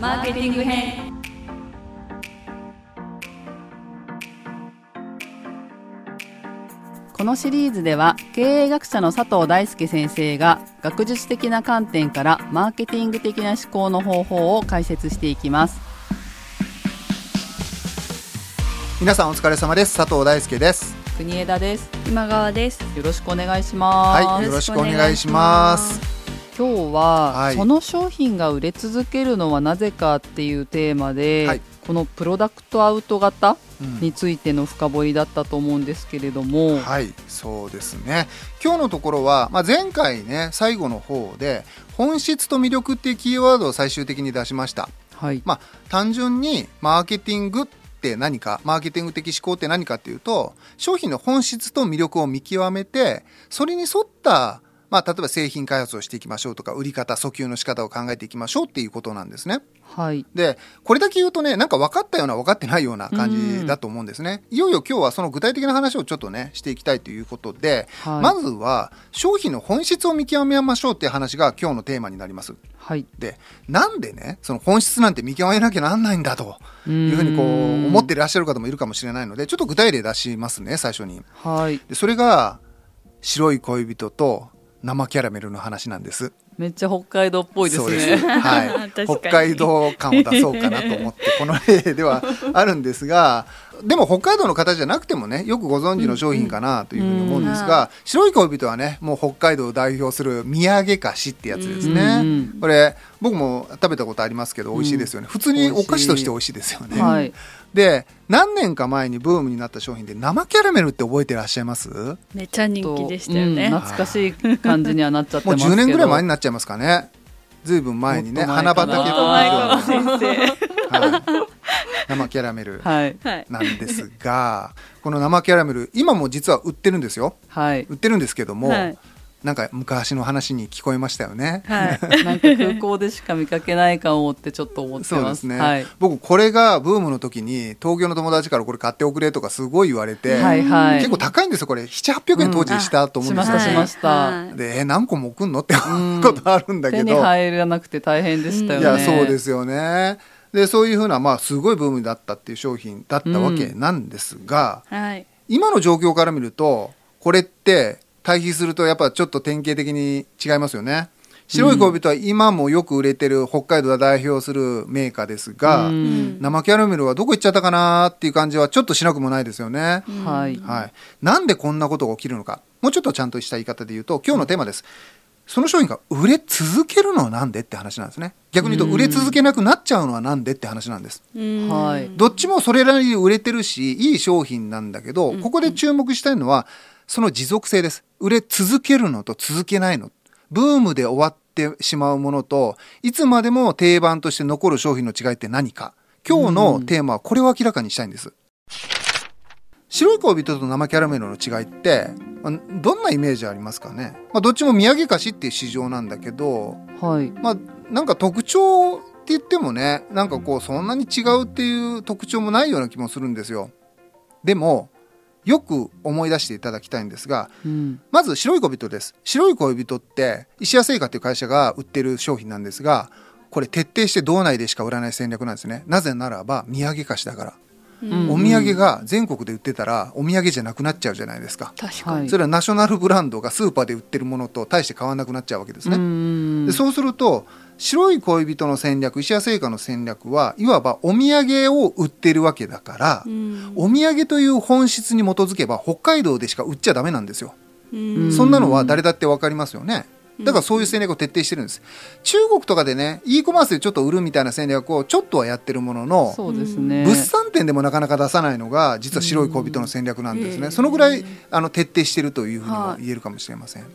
マーケティング編。このシリーズでは経営学者の佐藤大輔先生が学術的な観点からマーケティング的な思考の方法を解説していきます。皆さんお疲れ様です。佐藤大輔です。国枝です。今川です。よろしくお願いします。はいよろしくお願いします今日は、はい。その商品が売れ続けるのはなぜかっていうテーマで、はい。このプロダクトアウト型うん。についての深掘りだったと思うんですけれども、はいそうですね。今日のところは、まあ、前回ね最後の方で本質と魅力っていうキーワードを最終的に出しました。はい、まあ単純にマーケティングって何かマーケティング的思考って何かっていうと商品の本質と魅力を見極めてそれに沿ったまあ、例えば製品開発をしていきましょうとか売り方訴求の仕方を考えていきましょうっていうことなんですね。はい、でこれだけ言うとねなんか分かったような分かってないような感じだと思うんですね。いよいよ今日はその具体的な話をちょっとねしていきたいということで、はいまずは商品の本質を見極めましょうっていう話が今日のテーマになります。はい、でなんでねその本質なんて見極めなきゃなんないんだというふうにこううん思っていらっしゃる方もいるかもしれないのでちょっと具体例出しますね最初に。はい、でそれが白い恋人と生キャラメルの話なんです。めっちゃ北海道っぽいですね。はい。北海道感を出そうかなと思ってこの例ではあるんですがでも北海道の方じゃなくてもねよくご存知の商品かなというふうに思うんですが、白い恋人はねもう北海道を代表する土産菓子ってやつですね、うんこれ僕も食べたことありますけど美味しいですよね、普通にお菓子として美味しいですよね、はい、で何年か前にブームになった商品で生キャラメルって覚えてらっしゃいます？めっちゃ人気でしたよね、うん懐かしい感じにはなっちゃってもうますけど。10年ぐらい前になっちゃいますかね。ずいぶん前にね花畑の先生はい、生キャラメルはい、はい。なんですが、この生キャラメル今も実は売ってるんですよ。はい、売ってるんですけども、はいなんか昔の話に聞こえましたよね。はい。なんか空港でしか見かけないかもってちょっと思ってま。そうですすね、はい、僕これがブームの時に東京の友達からこれ買っておくれとかすごい言われて、はい、はい。結構高いんですよこれ。7800円当時したと思うんですよ、しましたしました。はい。でえ何個も送んのってことあるんだけ手ど、に入らなくて大変でしたよね。いやそうですよね。でそういうふうなまあすごいブームだったっていう商品だったわけなんですが、はい。今の状況から見るとこれって対比するとやっぱちょっと典型的に違いますよね。白い恋人は今もよく売れてる北海道を代表するメーカーですが、うん。生キャラメルはどこ行っちゃったかなっていう感じはちょっとしなくもないですよね、はい、はい、なんでこんなことが起きるのか。もうちょっとちゃんとした言い方で言うと今日のテーマです。その商品が売れ続けるのはなんでって話なんですね。逆に言うと売れ続けなくなっちゃうのはなんでって話なんです。うん。はい。どっちもそれなりに売れてるしいい商品なんだけど、ここで注目したいのはその持続性です。売れ続けるのと続けないの。ブームで終わってしまうものといつまでも定番として残る商品の違いって何か。今日のテーマはこれを明らかにしたいんです、白い恋人と生キャラメルの違いってまあどんなイメージありますかね、まあ、どっちも土産菓子っていう市場なんだけどはい、まあなんか特徴って言ってもねなんかこうそんなに違うっていう特徴もないような気もするんですよ。でもよく思い出していただきたいんですがうん、まず白い恋人です。白い恋人って石屋製菓っていう会社が売ってる商品なんですがこれ徹底して道内でしか売らない戦略なんですね。なぜならば土産菓子だから、うん。お土産が全国で売ってたらお土産じゃなくなっちゃうじゃないですか。確かに、はい。それはナショナルブランドがスーパーで売ってるものと大して変わらなくなっちゃうわけですね、うん。でそうすると白い恋人の戦略石屋製菓の戦略はいわばお土産を売ってるわけだから、うん。お土産という本質に基づけば北海道でしか売っちゃダメなんですよ、うん。そんなのは誰だって分かりますよね。だからそういう戦略を徹底してるんです。中国とかでね e コマースでちょっと売るみたいな戦略をちょっとはやってるもののそうですね。物産展でもなかなか出さないのが実は白い恋人の戦略なんですね、うん。そのぐらいあの徹底してるというふうにもはい言えるかもしれません、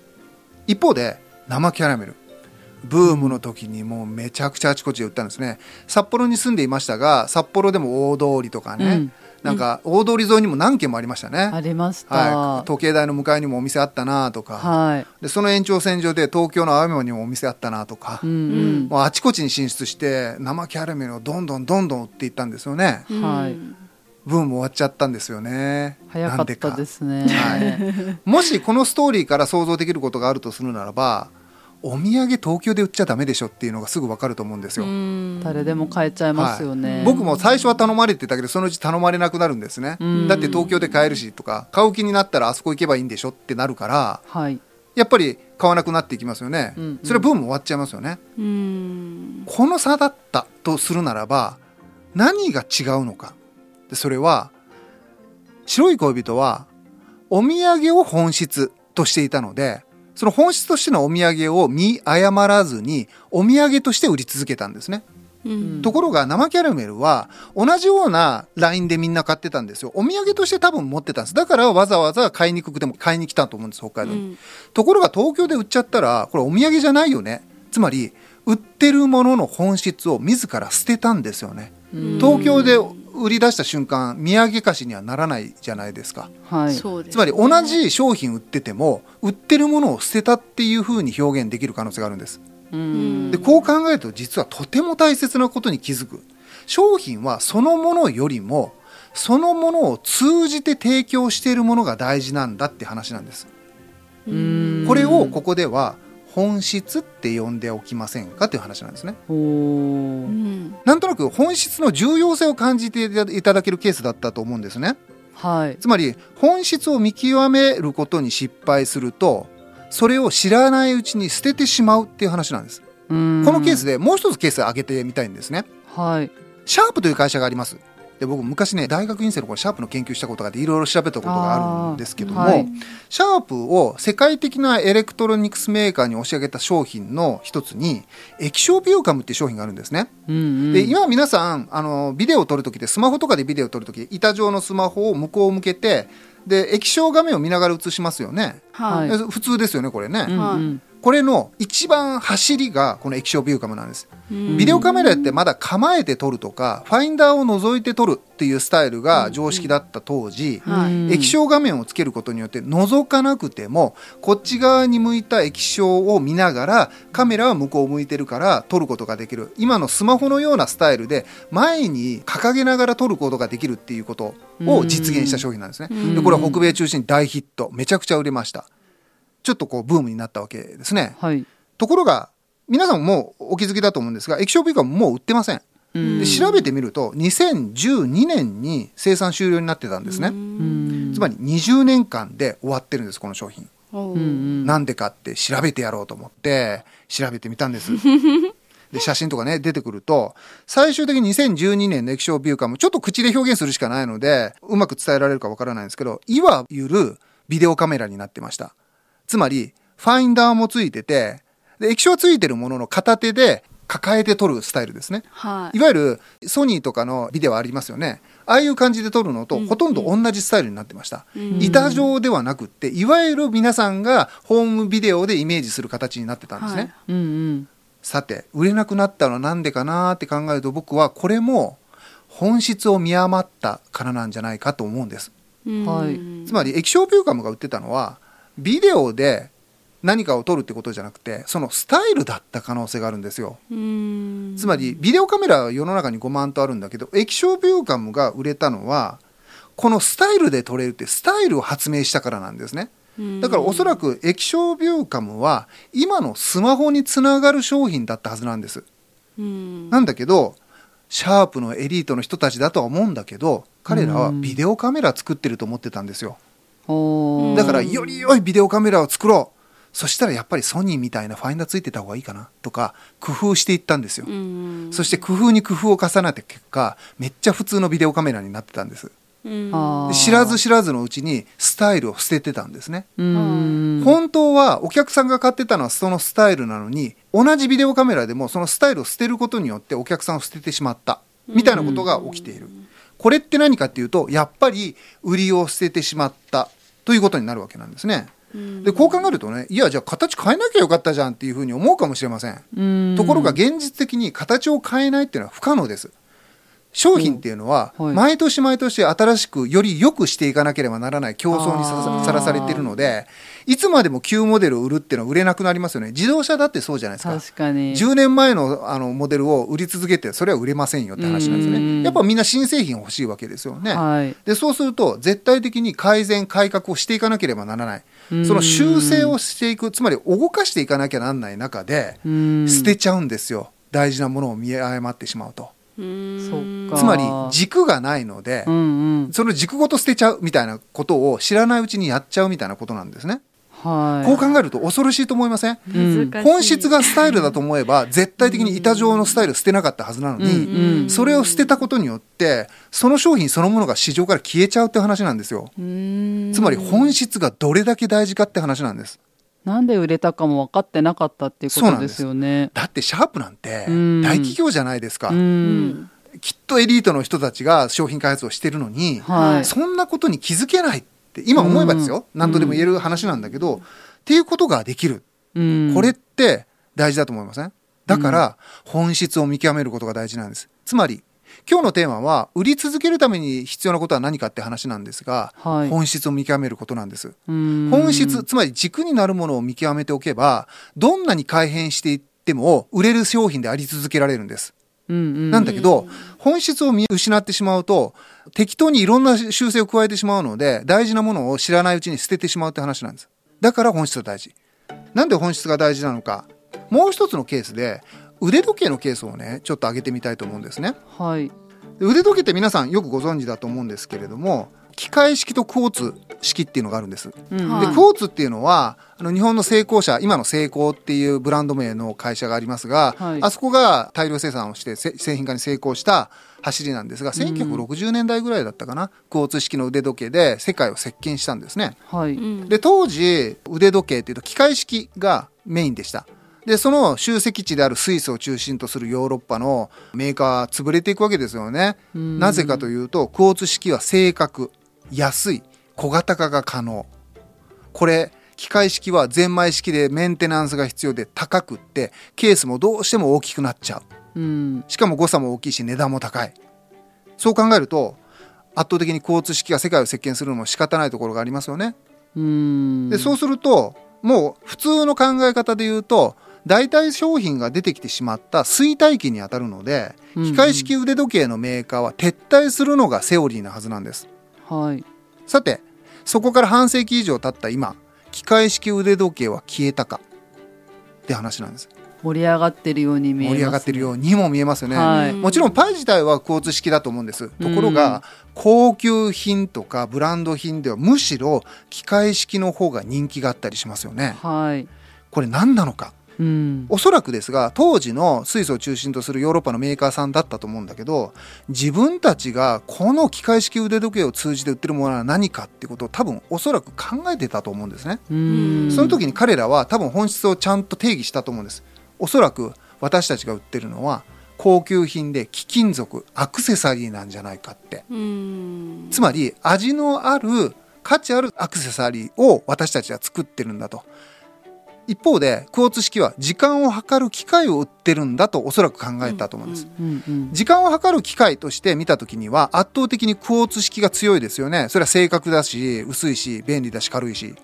一方で生キャラメルブームの時にもうめちゃくちゃあちこちで売ったんですね。札幌に住んでいましたが札幌でも大通りとかね、うん。なんか大通り沿いにも何軒もありましたね、ありました。は、はい。時計台の向かいにもお店あったなとか、い、でその延長線上で東京の青山にもお店あったなとか、うんうん、もうあちこちに進出して生キャラメルをどんどんどんどん売っていったんですよね、はい。ブーム終わっちゃったんですよね。早かったですね。はい。もしこのストーリーから想像できることがあるとするならばお土産東京で売っちゃダメでしょっていうのがすぐ分かると思うんですよ。誰でも買えちゃいますよね、僕も最初は頼まれてたけどそのうち頼まれなくなるんですね、うん。だって東京で買えるしとか買う気になったらあそこ行けばいいんでしょってなるからはい。やっぱり買わなくなっていきますよね、うんうん。それはブーム終わっちゃいますよね。うん。この差だったとするならば何が違うのか。でそれは白い恋人はお土産を本質としていたのでその本質としてのお土産を見誤らずにお土産として売り続けたんですねうんところが生キャラメルは同じようなラインでみんな買ってたんですよ。お土産として多分持ってたんです。だからわざわざ買いにくくても買いに来たと思うんです、北海道に。うんところが東京で売っちゃったら、これお土産じゃないよね。つまり、売ってるものの本質を自ら捨てたんですよね。うん東京で売り出した瞬間、土産菓子にはならないじゃないですか。はい。そうですつまり同じ商品売ってても、売ってるものを捨てたっていう風に表現できる可能性があるんです。うん。でこう考えると実はとても大切なことに気づく。商品はそのものよりもそのものを通じて提供しているものが大事なんだって話なんです。うん。これをここでは本質って呼んでおきませんかという話なんですね。なんとなく本質の重要性を感じていただけるケースだったと思うんですね。はい。つまり本質を見極めることに失敗するとそれを知らないうちに捨ててしまうっていう話なんです。ここのケースでもう一つケース挙げてみたいんですね。はい。シャープという会社があります。で僕昔ね大学院生の頃シャープの研究したことがあっていろいろ調べたことがあるんですけども、はいシャープを世界的なエレクトロニクスメーカーに押し上げた商品の一つに液晶ビューカムっていう商品があるんですね。うんうんで今皆さんあのビデオを撮るときでスマホとかでビデオを撮るとき板状のスマホを向こう向けてで液晶画面を見ながら映しますよね。はい普通ですよねこれね。うんうんこれの一番走りがこの液晶ビューカムなんです。うんビデオカメラってまだ構えて撮るとか、ファインダーを覗いて撮るっていうスタイルが常識だった当時、液晶画面をつけることによって覗かなくても、こっち側に向いた液晶を見ながら、カメラは向こう向いてるから撮ることができる。今のスマホのようなスタイルで、前に掲げながら撮ることができるっていうことを実現した商品なんですね。うんで、これは北米中心に大ヒット。めちゃくちゃ売れました。ちょっとこうブームになったわけですね。はいところが、皆さんもお気づきだと思うんですが、液晶ビーカーもう売ってません。うんで調べてみると、2012年に生産終了になってたんですね。うんつまり20年間で終わってるんです、この商品。なんでかって調べてやろうと思って、調べてみたんです。で、写真とかね、出てくると、最終的に2012年の液晶ビューカム、ちょっと口で表現するしかないので、うまく伝えられるかわからないんですけど、いわゆるビデオカメラになってました。つまり、ファインダーもついてて、で、液晶はついてるものの片手で抱えて撮るスタイルですね。はいいわゆるソニーとかのビデオありますよね。ああいう感じで撮るのとうんほとんど同じスタイルになってました。うん板状ではなくって、いわゆる皆さんがホームビデオでイメージする形になってたんですね。はいうんうんさて、売れなくなったのはなんでかなって考えると僕はこれも本質を見余ったからなんじゃないかと思うんです。うんはいつまり液晶ビューカムが売ってたのはビデオで何かを撮るってことじゃなくてそのスタイルだった可能性があるんですよ。うん。つまりビデオカメラは世の中に5万とあるんだけど液晶ビューカムが売れたのはこのスタイルで撮れるってスタイルを発明したからなんですね。だからおそらく液晶ビューカムは今のスマホにつながる商品だったはずなんです。うん。なんだけどシャープのエリートの人たちだとは思うんだけど彼らはビデオカメラ作ってると思ってたんですよだからより良いビデオカメラを作ろう。そしたらやっぱりソニーみたいなファインダーついてた方がいいかなとか工夫していったんですよ。うんそして工夫に工夫を重ねた結果めっちゃ普通のビデオカメラになってたんです。知らず知らずのうちにスタイルを捨ててたんですね、うん。本当はお客さんが買ってたのはそのスタイルなのに同じビデオカメラでもそのスタイルを捨てることによってお客さんを捨ててしまったみたいなことが起きている、これって何かっていうとやっぱり売りを捨ててしまったということになるわけなんですね。うん。でこう考えるとねいやじゃあ形変えなきゃよかったじゃんっていうふうに思うかもしれません。ところが現実的に形を変えないっていうのは不可能です。商品っていうのは、はい毎年毎年新しくより良くしていかなければならない競争にさらされているので、いつまでも旧モデルを売るっていうのは売れなくなりますよね。自動車だってそうじゃないですか。確かに。10年前のあのモデルを売り続けて、それは売れませんよって話なんですうんね。やっぱみんな新製品欲しいわけですよね。はい。で、そうすると、絶対的に改善、改革をしていかなければならない。その修正をしていく、つまり動かしていかなきゃなんない中で、うん捨てちゃうんですよ。大事なものを見誤ってしまうと。そっか。つまり軸がないのでう、んうん。その軸ごと捨てちゃうみたいなことを知らないうちにやっちゃうみたいなことなんですね。はい。こう考えると恐ろしいと思いません？うん本質がスタイルだと思えば絶対的に板状のスタイルを捨てなかったはずなのうんに、うんそれを捨てたことによってその商品そのものが市場から消えちゃうって話なんですようんつまり本質がどれだけ大事かって話なんですなんで売れたかも分かってなかったっていうことですよね。だってシャープなんてうん大企業じゃないですか、うん。きっとエリートの人たちが商品開発をしてるのに、はい。そんなことに気づけないって今思えばですよ、うん何度でも言える話なんだけど、っていうことができるうんこれって大事だと思いません？だから本質を見極めることが大事なんです。つまり今日のテーマは売り続けるために必要なことは何かって話なんですが、はい本質を見極めることなんです。うん本質、つまり軸になるものを見極めておけば、どんなに改変していっても売れる商品であり続けられるんです。なんだけど、本質を見失ってしまうと、適当にいろんな修正を加えてしまうので、大事なものを知らないうちに捨ててしまうって話なんです。だから本質が大事。なんで本質が大事なのか。もう一つのケースで、腕時計のケースをね、ちょっと挙げてみたいと思うんですね。はい。で腕時計って皆さんよくご存知だと思うんですけれども、機械式とクォーツ式っていうのがあるんです。うんはいで、クォーツっていうのは、あの、日本の成功者、今の成功っていうブランド名の会社がありますが、はいあそこが大量生産をしてせ製品化に成功した走りなんですが、1960年代ぐらいだったかな、クォーツ式の腕時計で世界を席巻したんですね。はい。で、当時、腕時計っていうと機械式がメインでした。で、その集積地であるスイスを中心とするヨーロッパのメーカーは潰れていくわけですよね。うんなぜかというと、クォーツ式は正確、安い、小型化が可能。これ、機械式はゼンマイ式でメンテナンスが必要で高くって、ケースもどうしても大きくなっちゃう。うん。しかも誤差も大きいし値段も高い。そう考えると、圧倒的にクォーツ式が世界を席巻するのも仕方ないところがありますよね。うん。でそうするともう普通の考え方で言うと代替商品が出てきてしまった衰退期にあたるのでうん機械式腕時計のメーカーは撤退するのがセオリーなはずなんですはい。さてそこから半世紀以上経った今機械式腕時計は消えたか？って話なんです盛り上がってるように見えます、盛り上がってるようにも見えますよね、はい。もちろんパイ自体はクォーツ式だと思うんです。ところが、高級品とかブランド品ではむしろ機械式の方が人気があったりしますよね。はい。これ何なのか？うん。おそらくですが、当時のスイスを中心とするヨーロッパのメーカーさんだったと思うんだけど、自分たちがこの機械式腕時計を通じて売ってるものは何かってことを多分おそらく考えてたと思うんですね。うん。その時に彼らは多分本質をちゃんと定義したと思うんです。おそらく私たちが売ってるのは高級品で貴金属、アクセサリーなんじゃないかって。うんつまり味のある価値あるアクセサリーを私たちは作ってるんだと。一方でクォーツ式は時間を計る機械を売ってるんだとおそらく考えたと思うんです。時間を計る機械として見た時には圧倒的にクォーツ式が強いですよね。それは正確だし、薄いし、便利だし、軽いし。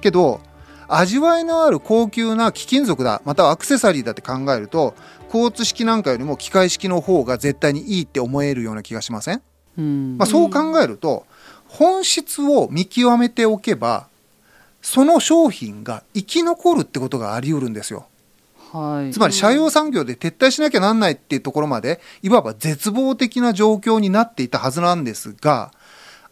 けど、味わいのある高級な貴金属だ、またはアクセサリーだって考えると、クォーツ式なんかよりも機械式の方が絶対にいいって思えるような気がしませんうん。まあ、そう考えると、本質を見極めておけば、その商品が生き残るってことがあり得るんですよ。はい。つまり、社用産業で撤退しなきゃなんないっていうところまで、いわば絶望的な状況になっていたはずなんですが、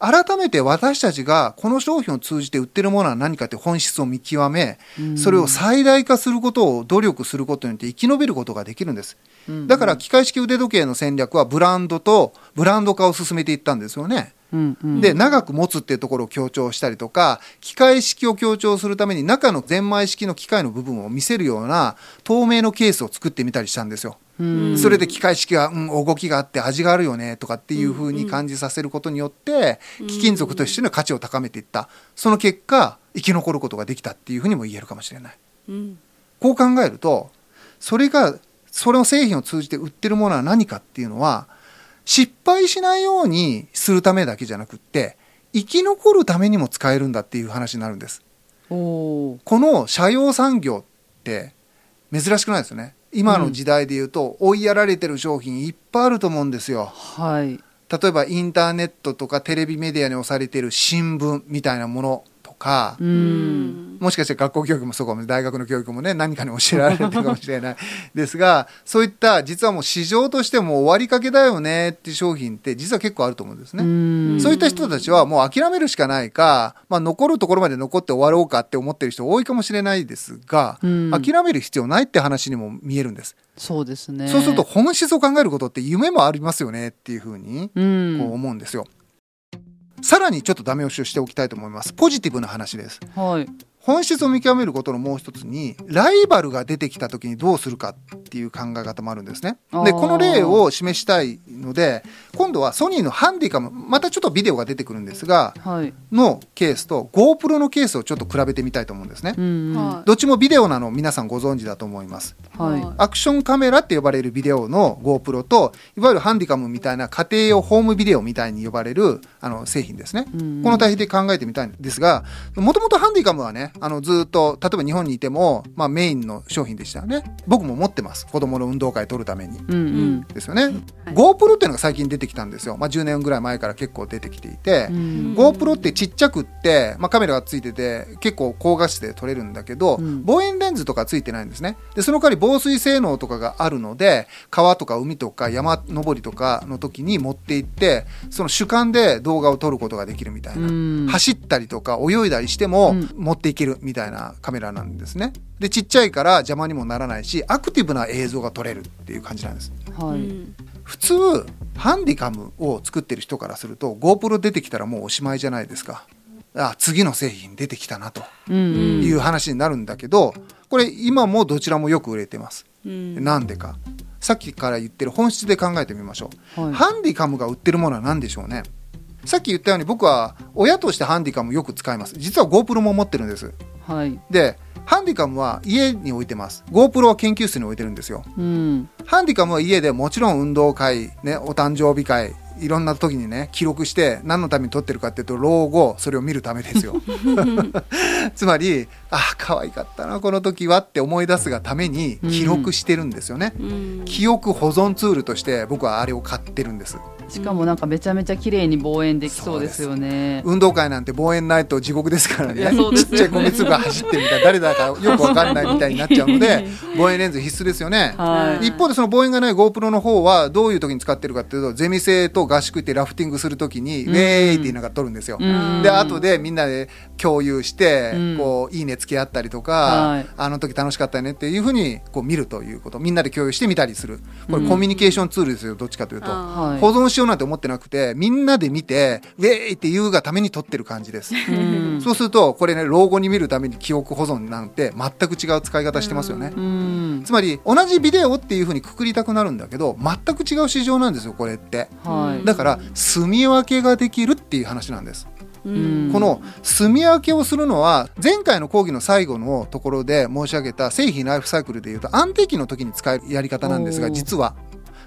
改めて私たちがこの商品を通じて売ってるものは何かって本質を見極め、それを最大化することを努力することによって生き延びることができるんです。うんだから、機械式腕時計の戦略はブランドとブランド化を進めていったんですよね。うんうん。で、長く持つっていうところを強調したりとか、機械式を強調するために中のゼンマイ式の機械の部分を見せるような透明のケースを作ってみたりしたんですよ。うんそれで機械式が、うん、動きがあって味があるよねとかっていう風に感じさせることによって、貴金属としての価値を高めていった。その結果、生き残ることができたっていうふうにも言えるかもしれない。うんこう考えると、それが、それの製品を通じて売ってるものは何かっていうのは、失敗しないようにするためだけじゃなくって生き残るためにも使えるんだっていう話になるんです。この社用産業って珍しくないですよね。今の時代で言うと、追いやられてる商品いっぱいあると思うんですよ。はい。例えばインターネットとかテレビメディアに押されている新聞みたいなもの。とか、もしかして学校教育もそうかも大学の教育もね何かに教えられてるかもしれない ですがそういった実はもう市場としても終わりかけだよねっていう商品って実は結構あると思うんですね。うんそういった人たちはもう諦めるしかないか、まあ、残るところまで残って終わろうかって思ってる人多いかもしれないですが、うん諦める必要ないって話にも見えるんです。そうですね。そうすると、本質を考えることって夢もありますよねっていうふうにうん。こう思うんですよ。さらにちょっとダメ押しをしておきたいと思います。ポジティブな話です。はい。本質を見極めることのもう一つにライバルが出てきた時にどうするかっていう考え方もあるんですね。でこの例を示したいので今度はソニーのハンディカムまたちょっとビデオが出てくるんですがはい。のケースと GoPro のケースをちょっと比べてみたいと思うんですね。どっちもビデオなの皆さんご存知だと思います。はい。アクションカメラって呼ばれるビデオの GoPro といわゆるハンディカムみたいな家庭用ホームビデオみたいに呼ばれるあの製品ですね。うんこの対比で考えてみたいんですが、もともとハンディカムはね、あのずっと、例えば日本にいても、まあメインの商品でしたよね。僕も持ってます。子供の運動会撮るために。うんうん。ですよね。はい GoPro っていうのが最近出てきたんですよ。まあ10年ぐらい前から結構出てきていて、うん GoPro ってちっちゃくって、まあ、カメラがついてて結構高画質で撮れるんだけど、うん望遠レンズとかついてないんですねでその代わり防水性能とかがあるので川とか海とか山登りとかの時に持って行ってその主観で動画を撮ることができるみたいな、うん走ったりとか泳いだりしてもうん持っていけるみたいなカメラなんですね。でちっちゃいから邪魔にもならないしアクティブな映像が撮れるっていう感じなんです。はい。うん。普通ハンディカムを作ってる人からすると GoPro 出てきたらもうおしまいじゃないですか。あ次の製品出てきたなと。うんうん。いう話になるんだけどこれ今もどちらもよく売れてます。うん。なんでか。さっきから言ってる本質で考えてみましょう、はい。ハンディカムが売ってるものは何でしょうねさっき言ったように僕は親としてハンディカムよく使います実は GoPro も持ってるんですはい。でハンディカムは家に置いてます GoPro は研究室に置いてるんですようん。ハンディカムは家でもちろん運動会、ね、お誕生日会、いろんな時にね、記録して何のために撮ってるかっていうと、老後、それを見るためですよ。つまり、あ、可愛かったな、この時はって思い出すがために記録してるんですよね。うん記憶保存ツールとして僕はあれを買ってるんです。しかもなんかめちゃめちゃ綺麗に望遠できそうですよね。運動会なんて望遠ないと地獄ですからね。ね。ちっちゃい米粒が走ってるみたいな誰だかよくわかんないみたいになっちゃうので 望遠レンズ必須ですよね。はい。一方でその望遠がない GoPro の方はどういう時に使ってるかっていうとゼミ生と合宿行ってラフティングする時にウェーイっていうのが撮るんですよ。うん。で後でみんなで共有して、うん。こういいねつけ合ったりとか、はい。あの時楽しかったよねっていうふうにこう見るということ。みんなで共有して見たりする。これうん。コミュニケーションツールですよどっちかというと。あはい。保存しようなんて思ってなくてみんなで見てウェーイって言うがために撮ってる感じです。うんそうするとこれね老後に見るために記憶保存なんて全く違う使い方してますよね。うん。つまり同じビデオっていうふうにくくりたくなるんだけど全く違う市場なんですよこれってはい。だから住み分けができるっていう話なんです、この住み分けをするのは前回の講義の最後のところで申し上げた製品ライフサイクルでいうと安定期の時に使えるやり方なんですが実は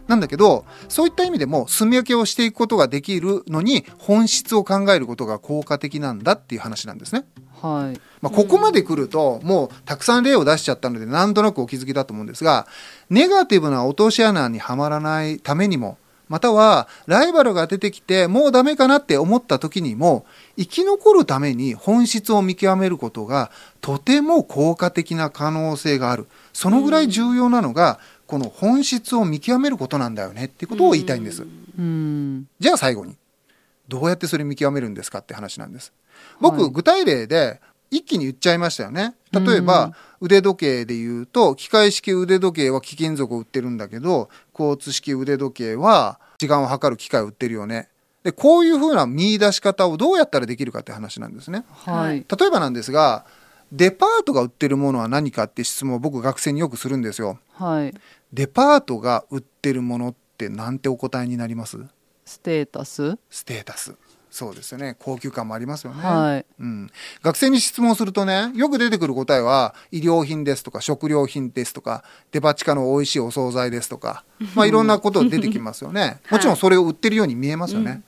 なんだけどそういった意味でも住み分けをしていくことができるのに本質を考えることが効果的なんだっていう話なんですねはい。まあ、ここまで来ると、もうたくさん例を出しちゃったので、なんとなくお気づきだと思うんですが、ネガティブな落とし穴にはまらないためにも、または、ライバルが出てきて、もうダメかなって思った時にも、生き残るために本質を見極めることが、とても効果的な可能性がある。そのぐらい重要なのが、この本質を見極めることなんだよねってことを言いたいんです。うん。じゃあ最後に、どうやってそれ見極めるんですかって話なんです。僕、はい具体例で一気に言っちゃいましたよね。例えば、腕時計で言うと、機械式腕時計は貴金属を売ってるんだけど、交通式腕時計は時間を測る機械を売ってるよね。で、こういうふうな見出し方をどうやったらできるかって話なんですね。はい。例えばなんですが、デパートが売ってるものは何かって質問を僕学生によくするんですよ。はい。デパートが売ってるものってなんてお答えになります？ステータス？ステータス。そうですよね。高級感もありますよね、はい。うん、学生に質問するとねよく出てくる答えは衣料品ですとか食料品ですとかデパ地下の美味しいお惣菜ですとか、まあ、いろんなこと出てきますよね。もちろんそれを売ってるように見えますよね、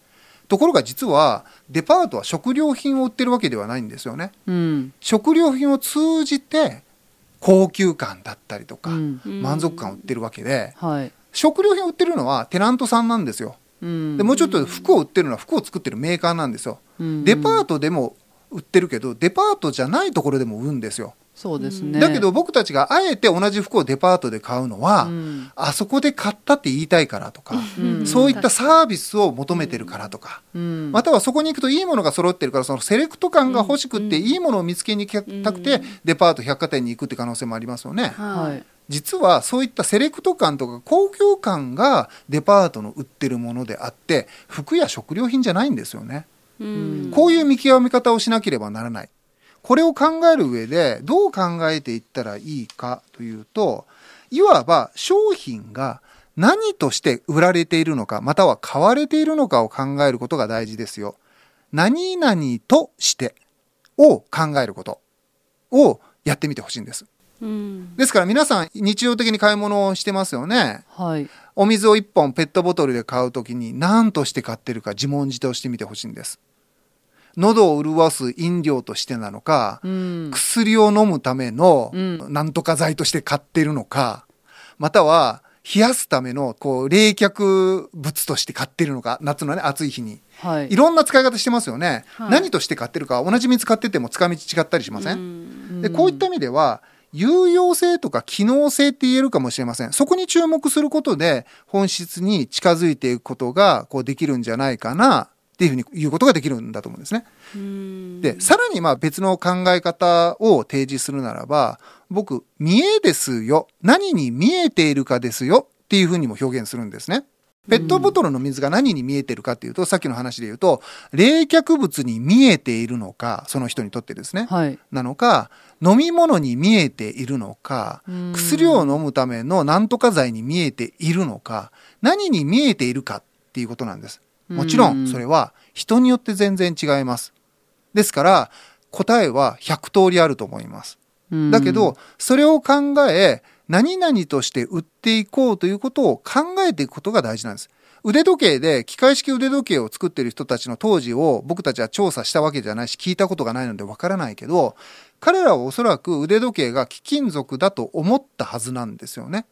ところが実はデパートは食料品を売ってるわけではないんですよね。うん。食料品を通じて高級感だったりとか、うん。満足感を売ってるわけではい。食料品を売ってるのはテナントさんなんですよ。うん。でもうちょっと服を売ってるのは服を作ってるメーカーなんですよ。うん。デパートでも売ってるけどデパートじゃないところでも売るんですよそうですね。だけど僕たちがあえて同じ服をデパートで買うのは、うん。あそこで買ったって言いたいからとか、うん。そういったサービスを求めてるからとか、うん。またはそこに行くといいものが揃ってるからそのセレクト感が欲しくっていいものを見つけに行きたくてデパート百貨店に行くって可能性もありますよね。はい。実はそういったセレクト感とか高級感がデパートの売ってるものであって服や食料品じゃないんですよね。うん。こういう見極め方をしなければならない。これを考える上でどう考えていったらいいかというと、いわば商品が何として売られているのか、または買われているのかを考えることが大事ですよ。何々としてを考えることをやってみてほしいんです。うんですから皆さん日常的に買い物をしてますよね。はいお水を1本ペットボトルで買うときに何として買ってるか自問自答してみてほしいんです。喉を潤す飲料としてなのか、うん。薬を飲むためのうん。なんとか剤として買ってるのか、または冷やすためのこう冷却物として買ってるのか、夏のね暑い日に。はい。いろんな使い方してますよね。はい。何として買ってるか同じ水買ってても使い道違ったりしません、うん。でこういった意味では有用性とか機能性って言えるかもしれません。そこに注目することで本質に近づいていくことがこうできるんじゃないかなっていうふうに言うことができるんだと思うんですね。うん。でさらにまあ別の考え方を提示するならば僕「見えですよ。何に見えているかですよ」っていうふうにも表現するんですね。ペットボトルの水が何に見えてるかっていうと、さっきの話で言うと冷却物に見えているのかその人にとってですね、はい。なのか飲み物に見えているのかうん。薬を飲むための何とか剤に見えているのか何に見えているかっていうことなんですもちろうん。んそれは人によって全然違います。ですから答えは100通りあると思います。うん。だけどそれを考え何々として売っていこうということを考えていくことが大事なんです。腕時計で機械式腕時計を作っている人たちの当時を僕たちは調査したわけじゃないし聞いたことがないのでわからないけど彼らはおそらく腕時計が貴金属だと思ったはずなんですよね。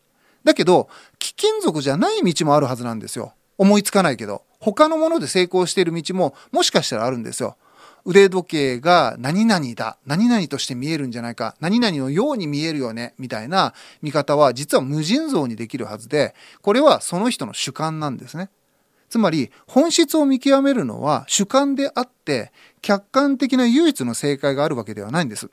だけど貴金属じゃない道もあるはずなんですよ思いつかないけど他のもので成功している道ももしかしたらあるんですよ。腕時計が何々だ何々として見えるんじゃないか何々のように見えるよねみたいな見方は実は無尽蔵にできるはずでこれはその人の主観なんですね。つまり本質を見極めるのは主観であって客観的な唯一の正解があるわけではないんです。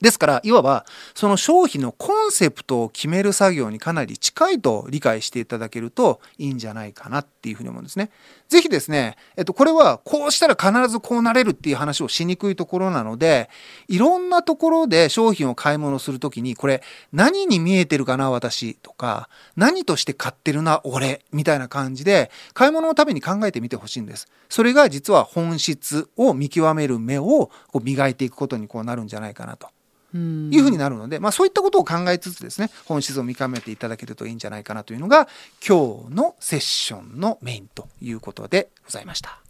ですから、いわば、その商品のコンセプトを決める作業にかなり近いと理解していただけるといいんじゃないかなっていうふうに思うんですね。ぜひですね、えっと、これはこうしたら必ずこうなれるっていう話をしにくいところなので、いろんなところで商品を買い物するときに、これ何に見えてるかな私とか、何として買ってるな俺みたいな感じで、買い物のために考えてみてほしいんです。それが実は本質を見極める目をこう磨いていくことにこうなるんじゃないかなと。うんいうふうになるので、まあそういったことを考えつつですね、本質を見極めていただけるといいんじゃないかなというのが、今日のセッションのメインということでございました。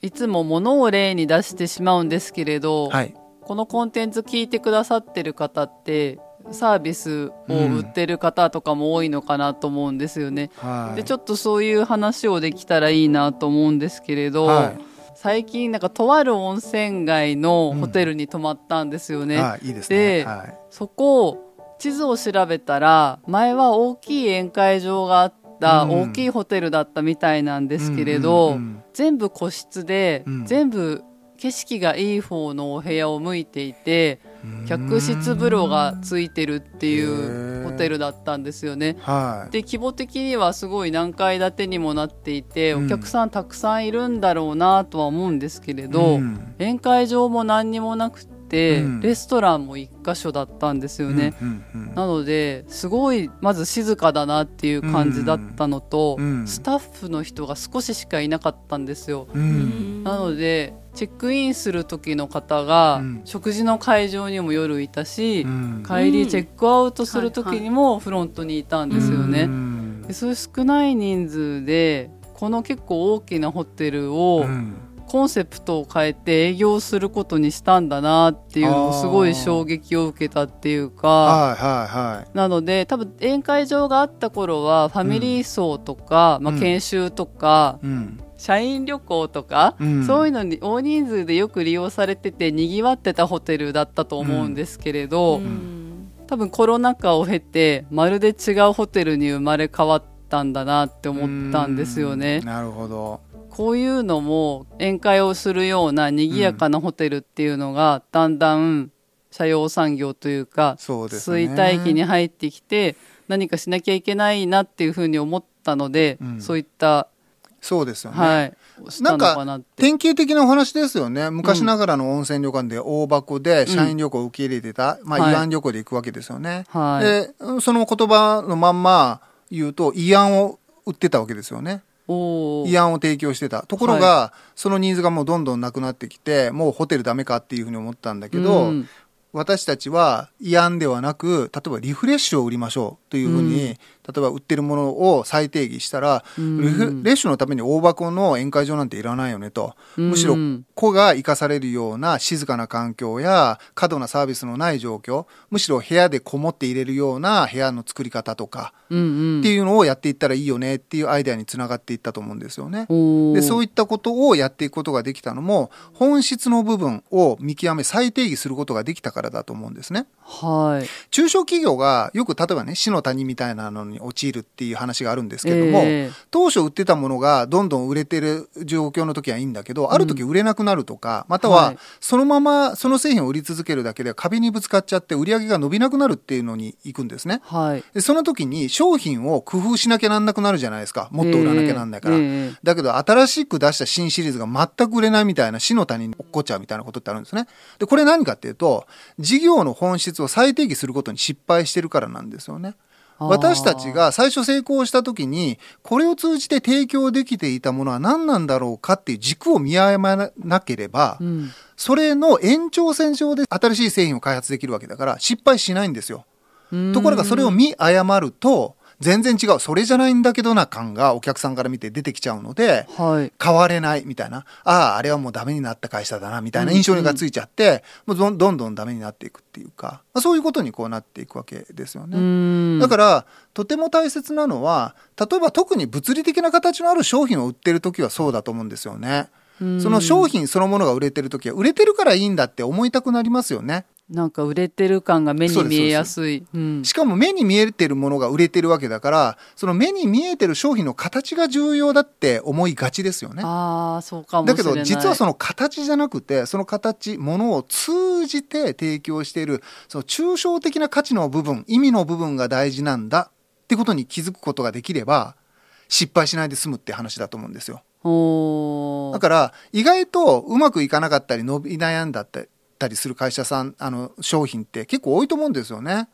いつも物を例に出してしまうんですけれど、はい。このコンテンツ聞いてくださってる方ってサービスを売ってる方とかも多いのかなと思うんですよね。はい。でちょっとそういう話をできたらいいなと思うんですけれど、はい最近なんかとある温泉街のホテルに泊まったんですよね。はい、いいですね。ではい。そこ地図を調べたら前は大きい宴会場があったうん大きいホテルだったみたいなんですけれど、うんうんうん全部個室で、うん全部景色がいい方のお部屋を向いていて客室風呂がついてるっていへうーホテルだったんですよね。はい。で規模的にはすごい何階建てにもなっていて、うんお客さんたくさんいるんだろうなとは思うんですけれど、うん宴会場も何にもなくってて、うん。レストランも一箇所だったんですよね、うんうんなのですごいまず静かだなっていう感じだったのと、うん。スタッフの人が少ししかいなかったんですよ、うん。うん。なのでチェックインする時の方が、うん。食事の会場にも夜いたし、うん。帰りチェックアウトする時にもフロントにいたんですよね、うん。でそういう少ない人数でこの結構大きなホテルをうんコンセプトを変えて営業することにしたんだなっていうのをすごい衝撃を受けたっていうか。はいはいはい。なので多分宴会場があった頃はファミリー層とか、まあ、うん。研修とか、うん。社員旅行とか、うん。そういうのに大人数でよく利用されててにぎわってたホテルだったと思うんですけれど、多分コロナ禍を経てまるで違うホテルに生まれ変わったんだなって思ったんですよね。うん。なるほどこういうのも宴会をするような賑やかなホテルっていうのがだんだん社用産業というか衰退期に入ってきて何かしなきゃいけないなっていうふうに思ったので、うん。そういった、そうですよね、はいしたのかなって。典型的なお話ですよね。昔ながらの温泉旅館で大箱で社員旅行を受け入れてた、まあ、はい。慰安旅行で行くわけですよね、はい。でその言葉のまんま言うと慰安を売ってたわけですよね慰安を提供してた。ところが、そのニーズがもうどんどんなくなってきてもうホテルダメかっていうふうに思ったんだけど、うん。私たちは慰安ではなく例えばリフレッシュを売りましょうというふうに、うん例えば売ってるものを再定義したら、うん。リフレッシュのために大箱の宴会場なんていらないよねと、むしろうん子が生かされるような静かな環境や過度なサービスのない状況むしろ部屋でこもって入れるような部屋の作り方とかうんうん。っていうのをやっていったらいいよねっていうアイデアにつながっていったと思うんですよね。でそういったことをやっていくことができたのも本質の部分を見極め再定義することができたからだと思うんですね。はい。中小企業がよく例えばね死の谷みたいなのに陥るっていう話があるんですけども、えー当初売ってたものがどんどん売れてる状況の時はいいんだけど、ある時売れなくなるとかまたははいそのままその製品を売り続けるだけで壁にぶつかっちゃって売り上げが伸びなくなるっていうのに行くんですね。はいでその時に商品を工夫しなきゃなんなくなるじゃないですかもっと売らなきゃなんないから。えーえーだけど新しく出した新シリーズが全く売れないみたいな死の谷に落っこっちゃうみたいなことってあるんですね。で、これ何かっていうと、事業の本質を再定義することに失敗してるからなんですよね。私たちが最初成功した時に、これを通じて提供できていたものは何なんだろうかっていう軸を見誤らなければ、うん。それの延長線上で新しい製品を開発できるわけだから失敗しないんですよ。ところがそれを見誤ると、全然違う、それじゃないんだけどな感がお客さんから見て出てきちゃうので、はい変われないみたいな、ああ、あれはもうダメになった会社だなみたいな印象がついちゃって、もうどんどんどんダメになっていくっていうか、まあ、そういうことにこうなっていくわけですようね。んだから、とても大切なのは、例えば特に物理的な形のある商品を売ってる時はそうだと思うんですよね。うんその商品そのものが売れてる時は、売れてるからいいんだって思いたくなりますよね。なんか売れてる感が目に見えやすい。うんしかも目に見えてるものが売れてるわけだから、その目に見えてる商品の形が重要だって思いがちですよね。ああ、そうか。だけど実はその形じゃなくてその形ものを通じて提供しているその抽象的な価値の部分意味の部分が大事なんだってことに気づくことができれば失敗しないで済むって話だと思うんですよだから意外とうまくいかなかったり伸び悩んだったりする会社さんあの商品って結構多いと思うんですよね。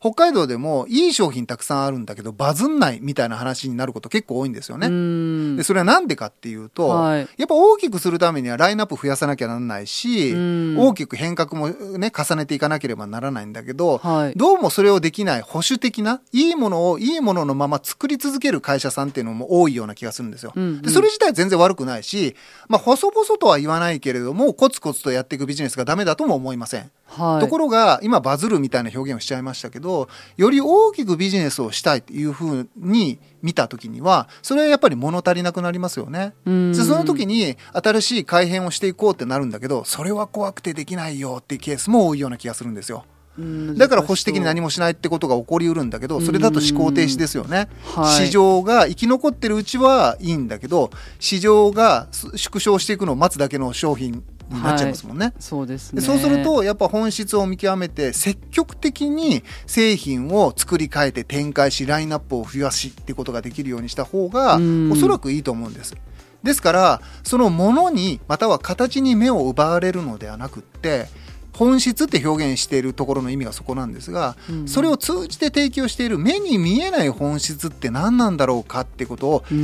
北海道でもいい商品たくさんあるんだけどバズんないみたいな話になること結構多いんですよね、うん。でそれはなんでかっていうと、はい。やっぱ大きくするためにはラインナップ増やさなきゃならないし、うん。大きく変革もね重ねていかなければならないんだけど、はい。どうもそれをできない保守的ないいものをいいもののまま作り続ける会社さんっていうのも多いような気がするんですよ。うんうん。でそれ自体は全然悪くないし、まあ、細々とは言わないけれどもコツコツとやっていくビジネスがダメだとも思いません。はい、ところが今バズるみたいな表現をしちゃいましたけどより大きくビジネスをしたいっていうふうに見た時にはそれはやっぱり物足りなくなりますよね。うんでその時に新しい改変をしていこうってなるんだけどそれは怖くてできないよっていうケースも多いような気がするんですよ。うんだから保守的に何もしないってことが起こりうるんだけどそれだと思考停止ですよね。はい市場が生き残ってるうちはいいんだけど市場が縮小していくのを待つだけの商品になっちゃいますもんね。そうですね。でそうするとやっぱ本質を見極めて積極的に製品を作り変えて展開しラインナップを増やしっていうことができるようにした方がうんおそらくいいと思うんです。ですからそのものにまたは形に目を奪われるのではなくって本質って表現しているところの意味がそこなんですが、うん。それを通じて提供している目に見えない本質って何なんだろうかってことを定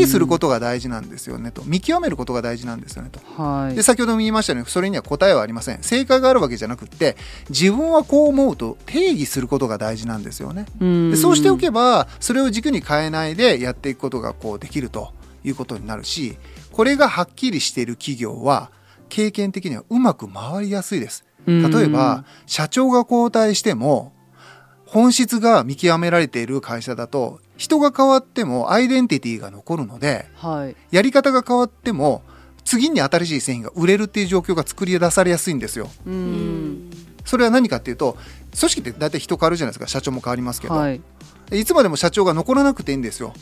義することが大事なんですよねと。見極めることが大事なんですよねと。はい。で先ほども言いましたようにそれには答えはありません。正解があるわけじゃなくって自分はこう思うと定義することが大事なんですよね。でそうしておけばそれを軸に変えないでやっていくことがこうできるということになるしこれがはっきりしている企業は経験的にはうまく回りやすいです。例えば社長が交代しても本質が見極められている会社だと人が変わってもアイデンティティが残るのではい。やり方が変わっても次に新しい製品が売れるっていう状況が作り出されやすいんですよ。それは何かっていうと組織って大体人変わるじゃないですか。社長も変わりますけど、はいい、つまでも社長が残らなくていいんですよ。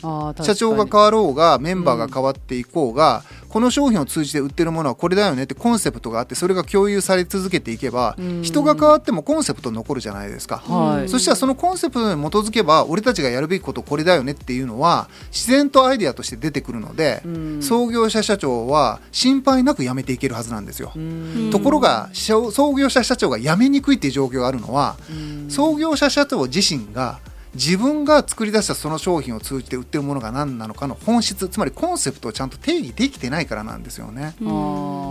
社長が変わろうがメンバーが変わっていこうが、この商品を通じて売ってるものはこれだよねってコンセプトがあってそれが共有され続けていけば、うん。人が変わってもコンセプト残るじゃないですか。はい。そしたらそのコンセプトに基づけば俺たちがやるべきことこれだよねっていうのは自然とアイデアとして出てくるので、うん。創業者社長は心配なく辞めていけるはずなんですよ。うん。ところが創創業者社長が辞めにくいっていう状況があるのは、うん。創業者社長自身が自分が作り出したその商品を通じて売ってるものが何なのかの本質つまりコンセプトをちゃんと定義できてないからなんですよね。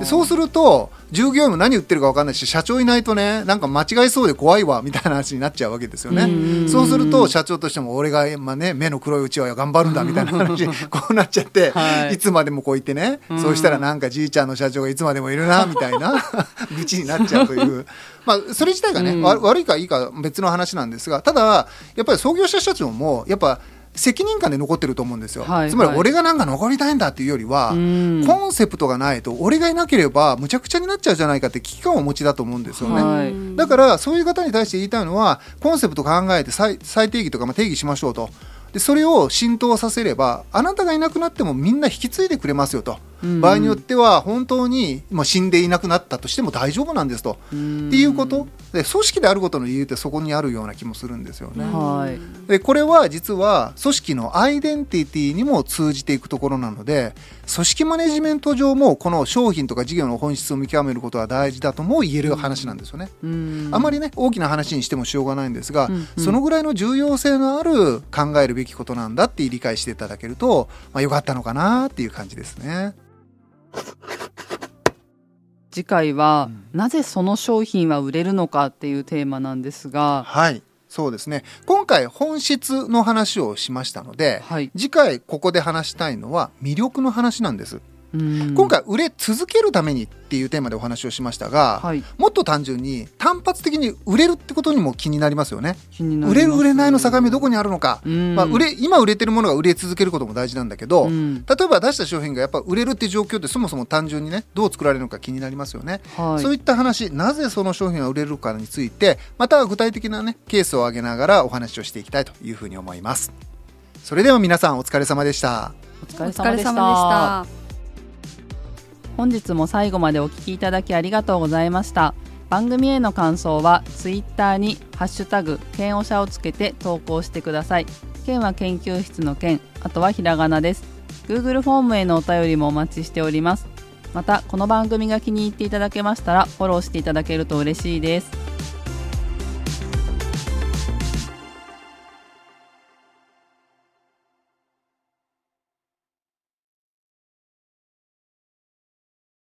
でそうすると従業員も何売ってるか分かんないし社長いないとねなんか間違いそうで怖いわみたいな話になっちゃうわけですよね。うんそうすると社長としても俺が、まあね、目の黒いうちは頑張るんだみたいな話こうなっちゃって、はいい、つまでもこう言ってね、そうしたらなんかじいちゃんの社長がいつまでもいるなみたいな 愚痴になっちゃうという。まあ、それ自体がね、うん。わ悪いかいいか別の話なんですがただやっぱり創業者社長もやっぱ責任感で残ってると思うんですよ、はいつまりはい俺がなんか残りたいんだっていうよりは、うん。コンセプトがないと俺がいなければむちゃくちゃになっちゃうじゃないかって危機感をお持ちだと思うんですよね。はい。だからそういう方に対して言いたいのはコンセプト考えて再再定義とかまあ定義しましょうと。でそれを浸透させればあなたがいなくなってもみんな引き継いでくれますよと、うん場合によっては本当にもう死んでいなくなったとしても大丈夫なんですと、うんっていうことで組織であることの理由ってそこにあるような気もするんですよね。はいでこれは実は組織のアイデンティティにも通じていくところなので組織マネジメント上もこの商品とか事業の本質を見極めることは大事だとも言える話なんですよね。うんあまりね大きな話にしてもしょうがないんですが、うんうんそのぐらいの重要性のある考えるべきことなんだって理解していただけると、まあ、よかったのかなっていう感じですね。次回は、うなぜその商品は売れるのかっていうテーマなんですがはい。そうですね。今回本質の話をしましたのではい、次回ここで話したいのは魅力の話なんです。うん今回売れ続けるためにっていうテーマでお話をしましたが、はいもっと単純に単発的に売れるってことにも気になりますよね。売れる売れないの境目どこにあるのか、うんまあ、売れ今売れてるものが売れ続けることも大事なんだけど、うん例えば出した商品がやっぱ売れるって状況ってそもそも単純にねどう作られるのか気になりますよね。はいそういった話なぜその商品が売れるかについてまた具体的なねケースを挙げながらお話をしていきたいというふうに思います。それでは皆さんお疲れ様でした。お疲れ様でした。本日も最後までお聞きいただきありがとうございました。番組への感想はツイッターにハッシュタグ剣おしゃをつけて投稿してください。剣は研究室の剣あとはひらがなです。Google フォームへのお便りもお待ちしております。またこの番組が気に入っていただけましたらフォローしていただけると嬉しいです。